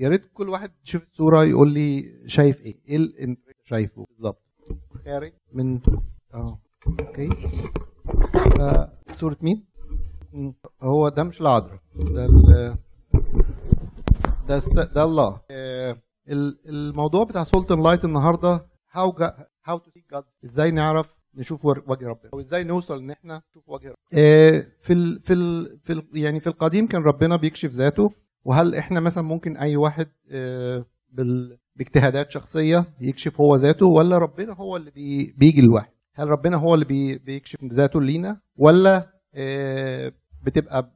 يا ريت كل واحد يشوف الصورة يقول لي شايف إيه. إيه اللي شايفه. بالظبط. خارج من آه أوكي. آه، صورة مين. هو ده مش العذراء. ده ده ده الله. آه، ال- الموضوع بتاع Salt and Light النهارده how how to see God إزاي نعرف نشوف وجه ربنا؟ أو إزاي نوصل إن إحنا نشوف وجه ربنا؟ آه، في في في يعني في القديم كان ربنا بيكشف ذاته. وهل إحنا مثلا ممكن أي واحد آه، باجتهادات شخصية يكشف هو ذاته ولا ربنا هو اللي بي بيجي للواحد؟ هل ربنا هو اللي بي بيكشف ذاته لينا ولا آه، بتبقى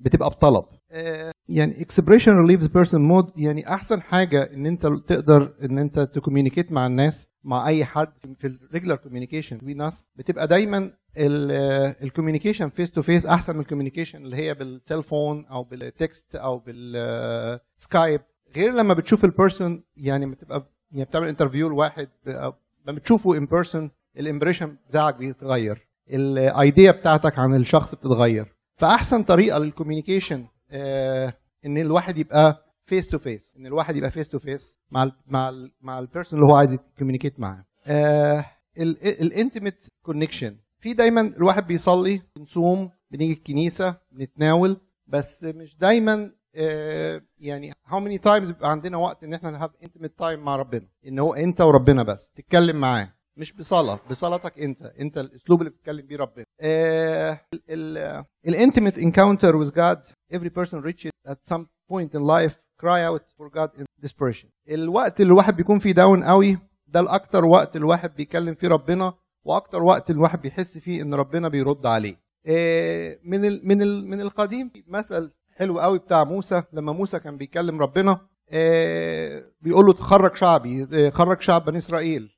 بتبقى بطلب؟ آه، يعني expression relieves person mood يعني أحسن حاجة إن أنت تقدر إن أنت ت communicate مع الناس مع أي حد في ال regular communication بين ناس بتبقى دايما ال communication face to face أحسن من ال communication اللي هي بال cell phone أو بال text أو بال Skype غير لما بتشوف ال person يعني بتبقى يعني بتعمل interview لواحد أو لما بتشوفه in person ال impression بتاعك بيتغير. ال idea بتاعتك عن الشخص بتتغير. فأحسن طريقة لل communication آه إن الواحد يبقى face to face إن الواحد يبقى face to face مع ال مع ال مع ال person اللي هو عايز ي communicate معاه. ال intimate connection في دايما الواحد بيصلي بنصوم بنيجي الكنيسة بنتناول بس مش دايما آه، يعني how many times بيبقى عندنا وقت إن إحنا ن have intimate time مع ربنا؟ إن هو أنت وربنا بس تتكلم معاه. مش بصلاة بصلاتك أنت أنت الأسلوب اللي بتتكلم بيه ربنا. ال intimate encounter with God every person reaches at some point in life cry out for God in desperation. الوقت اللي الواحد بيكون فيه down قوي ده الأكتر وقت الواحد بيكلم فيه ربنا وأكتر وقت الواحد بيحس فيه إن ربنا بيرد عليه. آه، من ال من ال من القديم مثل حلو قوي بتاع موسى لما موسى كان بيكلم ربنا آه، بيقول له تخرج شعبي آه، خرج شعب بني إسرائيل.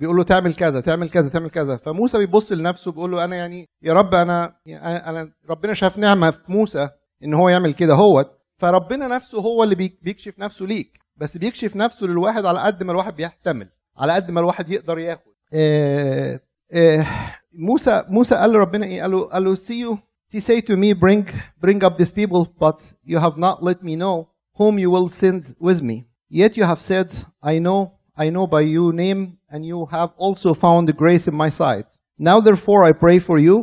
بيقول له تعمل كذا تعمل كذا تعمل كذا. فموسى بيبص لنفسه بيقول له أنا يعني يا رب أنا أنا ربنا شاف نعمة في موسى إن هو يعمل كده هوت. فربنا نفسه هو اللي بي- بيكشف نفسه ليك. بس بيكشف نفسه للواحد على قد ما الواحد بيحتمل على قد ما الواحد يقدر ياخد. آه، آه، موسى موسى قال لربنا ايه قال له قال له see you he say to me bring bring up these people but you have not let me know whom you will send with me yet you have said I know I know by your name and you have also found grace in my sight now therefore I pray for you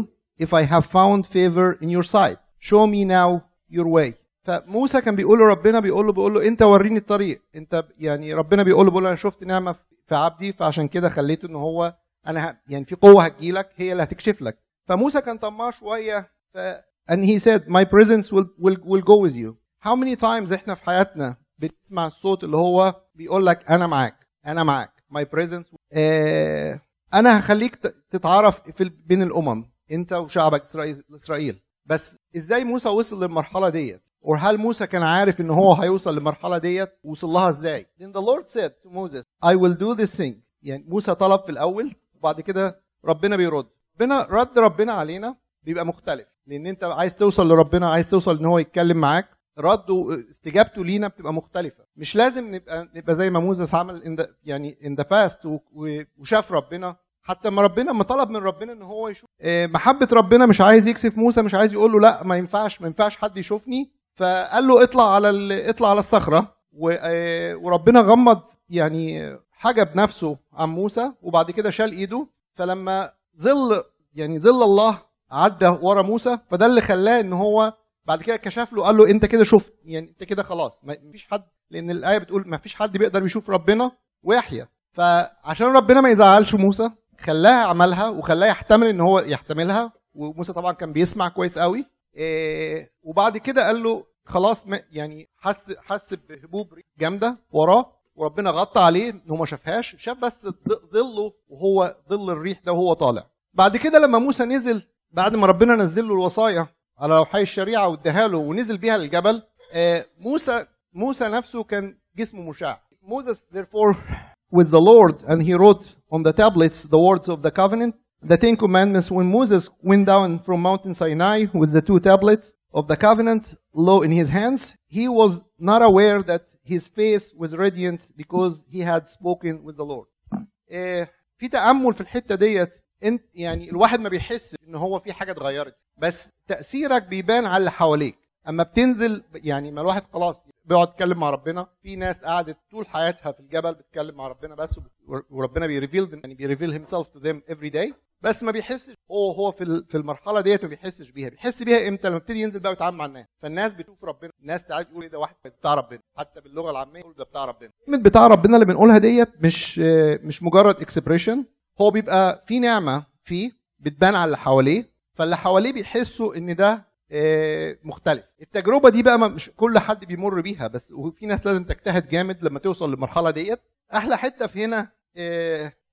if I have found favor in your sight show me now your way فموسى كان بيقول له ربنا بيقول له بيقول له انت وريني الطريق انت يعني ربنا بيقول له بيقول له انا شفت نعمه في عبدي فعشان كده خليته إن هو أنا. يعني في قوة هتجيلك هي اللي هتكشف لك. فموسى كان طماع شوية ف and he said my presence will will will go with you. How many times إحنا في حياتنا بنسمع الصوت اللي هو بيقول لك أنا معاك أنا معاك my presence آه أنا هخليك تتعرف في بين الأمم أنت وشعبك إسرائيل. بس إزاي موسى وصل للمرحلة ديت؟ وهل موسى كان عارف إن هو هيوصل للمرحلة ديت؟ وصل لها إزاي؟ Then the Lord said to Moses I will do this thing. يعني موسى طلب في الأول وبعد كده ربنا بيرد. ربنا رد ربنا علينا بيبقى مختلف. لأن أنت عايز توصل لربنا عايز توصل إن هو يتكلم معاك رده استجابته لينا بتبقى مختلفة. مش لازم نبقى نبقى زي ما موسى عمل in the يعني past و- و- وشاف ربنا. حتى ما ربنا ما طلب من ربنا إن هو يشوف. آه، محبة ربنا مش عايز يكسف موسى مش عايز يقول له لا ما ينفعش ما ينفعش حد يشوفني. فقال له اطلع على اطلع على الصخرة آه، وربنا غمض يعني حاجة بنفسه عن موسى وبعد كده شال ايده. فلما ظل يعني ظل الله عدى ورا موسى فده اللي خلاه إن هو بعد كده كشف له قال له أنت كده شفت يعني أنت كده خلاص ما فيش حد لأن الآية بتقول ما فيش حد بيقدر يشوف ربنا ويحيا. فعشان ربنا ما يزعلش موسى خلاها عملها وخلاه يحتمل إن هو يحتملها. وموسى طبعا كان بيسمع كويس قوي. وبعد كده قال له خلاص يعني حس حس بهبوب جامدة وراه وربنا غطى عليه إن هو ما شافهاش شاف بس ظله وهو ظل الريح ده وهو طالع. بعد كده لما موسى نزل بعد ما ربنا نزل له الوصايا على لوحي الشريعة واداها له ونزل بيها للجبل آه، موسى موسى نفسه كان جسمه مشع. Moses therefore with the Lord and he wrote on the tablets the words of the covenant the Ten Commandments when Moses went down from Mountain Sinai with the two tablets of the covenant law in his hands he was not aware that his face was radiant because he had spoken with the Lord. آه، في تأمل في الحتة ديت أنت يعني الواحد ما بيحس إن هو في حاجة اتغيرت. بس تأثيرك بيبان على اللي حواليك. أما بتنزل يعني ما الواحد خلاص بيقعد يتكلم مع ربنا في ناس قعدت طول حياتها في الجبل بتتكلم مع ربنا بس وربنا بي reveal يعني بي reveal himself to them every day بس ما بيحسش. هو هو في في المرحلة ديت ما بيحسش بيها. بيحس بيها إمتى؟ لما يبتدي ينزل بقى ويتعامل مع الناس. فالناس بتشوف ربنا. الناس تعالى تقول إيه ده؟ واحد بتاع ربنا. حتى باللغة العامية يقول ده بتاع ربنا. كلمه بتاع ربنا اللي بنقولها ديت مش مش مجرد expression هو بيبقى في نعمة فيه بتبان على اللي حواليه. فاللي حواليه بيحسوا إن ده مختلف. التجربة دي بقى مش كل حد بيمر بيها. بس وفي ناس لازم تجتهد جامد لما توصل للمرحلة ديت. أحلى حتة في هنا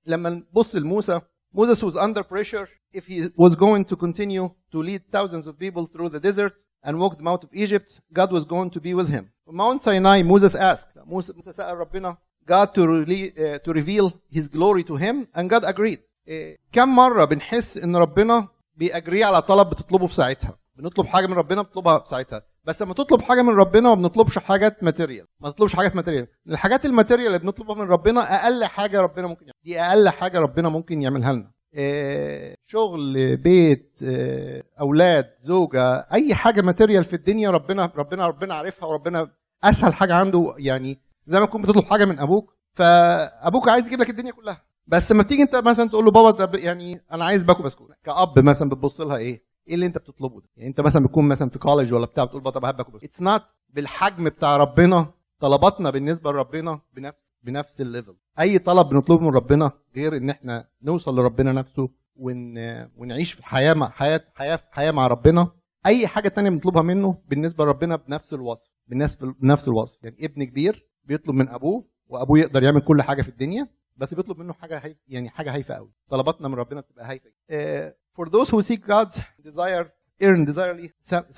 لما نبص لموسى. Moses was under pressure if he was going to continue to lead thousands of people through the desert and walk them out of Egypt, God was going to be with him. On Mount Sinai, Moses asked, موسى سأل ربنا God to, really, uh, to reveal his glory to him and God agreed. Uh, كم مرة بنحس ان ربنا بيأجري على طلب بتطلبه في ساعتها بنطلب حاجة من ربنا بنطلبها في ساعتها بس لما تطلب حاجة من ربنا ما بنطلبش حاجات material ما تطلبش حاجات material الحاجات ال material اللي بنطلبها من ربنا أقل حاجة ربنا ممكن يعمل. دي أقل حاجة ربنا ممكن يعملها لنا. آه، شغل بيت آه، أولاد زوجة أي حاجة material في الدنيا ربنا ربنا ربنا عارفها وربنا أسهل حاجة عنده. يعني زي ما تكون بتطلب حاجة من أبوك فأبوك عايز يجيب لك الدنيا كلها. بس لما تيجي أنت مثلا تقول له بابا يعني أنا عايز باكو بسكوت. كأب مثلا بتبص لها إيه؟ إيه اللي أنت بتطلبه ده؟ يعني أنت مثلا بتكون مثلا في college ولا بتاع بتقول باكو بسكوت it's not بالحجم بتاع ربنا طلباتنا بالنسبة لربنا بنفس بنفس ال level أي طلب بنطلبه من ربنا غير إن إحنا نوصل لربنا نفسه ون... ونعيش في حياة مع حياه حياه حياة مع ربنا. أي حاجة تانية بنطلبها منه بالنسبة لربنا بنفس الوصف بنفس بنفس الوصف. يعني ابن كبير بيطلب من أبوه وأبوه يقدر يعمل كل حاجة في الدنيا بس بيطلب منه حاجة هاي يعني حاجة هايفة قوي طلباتنا من ربنا بتبقى هايفة. uh, for those who seek God's desire earn desirely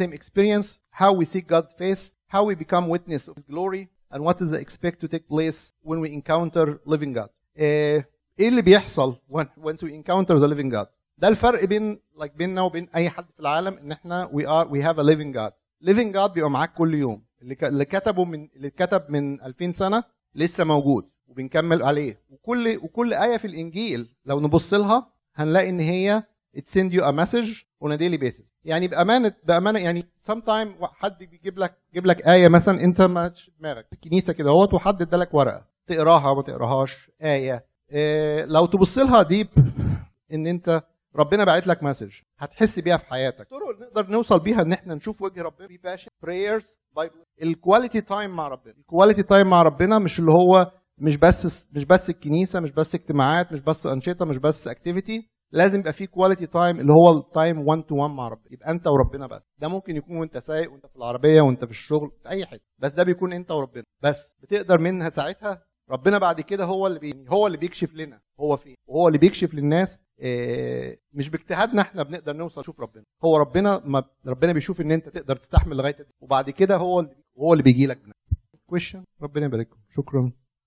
same experience how we seek God's face how we become witness of His glory and what is expect to take place when we encounter living God. ايه اللي بيحصل when, once we encounter the living God؟ ده الفرق بين like بيننا وبين اي حد في العالم ان احنا we are we have a living God. living God بيبقى معاك كل يوم اللي اللي كتبه من اللي اتكتب من 2000 سنه لسه موجود وبنكمل عليه وكل وكل ايه في الانجيل لو نبص لها هنلاقي ان هي it send you a message on a daily basis. يعني بامانه بأمانة يعني sometime حد بيجيب لك يجيب لك آية مثلا أنت ما دماغك. في الكنيسه كده أهوت وحد ادالك ورقة. تقراها ما تقراهاش. آية. إيه لو تبص لها deep إن أنت ربنا باعت لك message هتحس بيها في حياتك. طرق نقدر نوصل بيها إن إحنا نشوف وجه ربنا. Prayers. Bible ال quality time مع ربنا. ال quality time مع ربنا مش اللي هو مش بس مش بس الكنيسة مش بس اجتماعات مش بس أنشطة مش بس activity لازم يبقى في quality time اللي هو ال time 1 to 1 مع ربنا يبقى انت وربنا بس. ده ممكن يكون وانت سايق وانت في العربية وانت في الشغل في أي حتة. بس ده بيكون انت وربنا. بس بتقدر منها ساعتها ربنا بعد كده هو اللي بي... هو اللي بيكشف لنا هو فين. وهو اللي بيكشف للناس إيه مش باجتهادنا إحنا بنقدر نوصل نشوف ربنا. هو ربنا ما ربنا بيشوف ان انت تقدر تستحمل لغاية وبعد كده هو اللي هو اللي بيجي لك question ربنا يبارككم شكرا.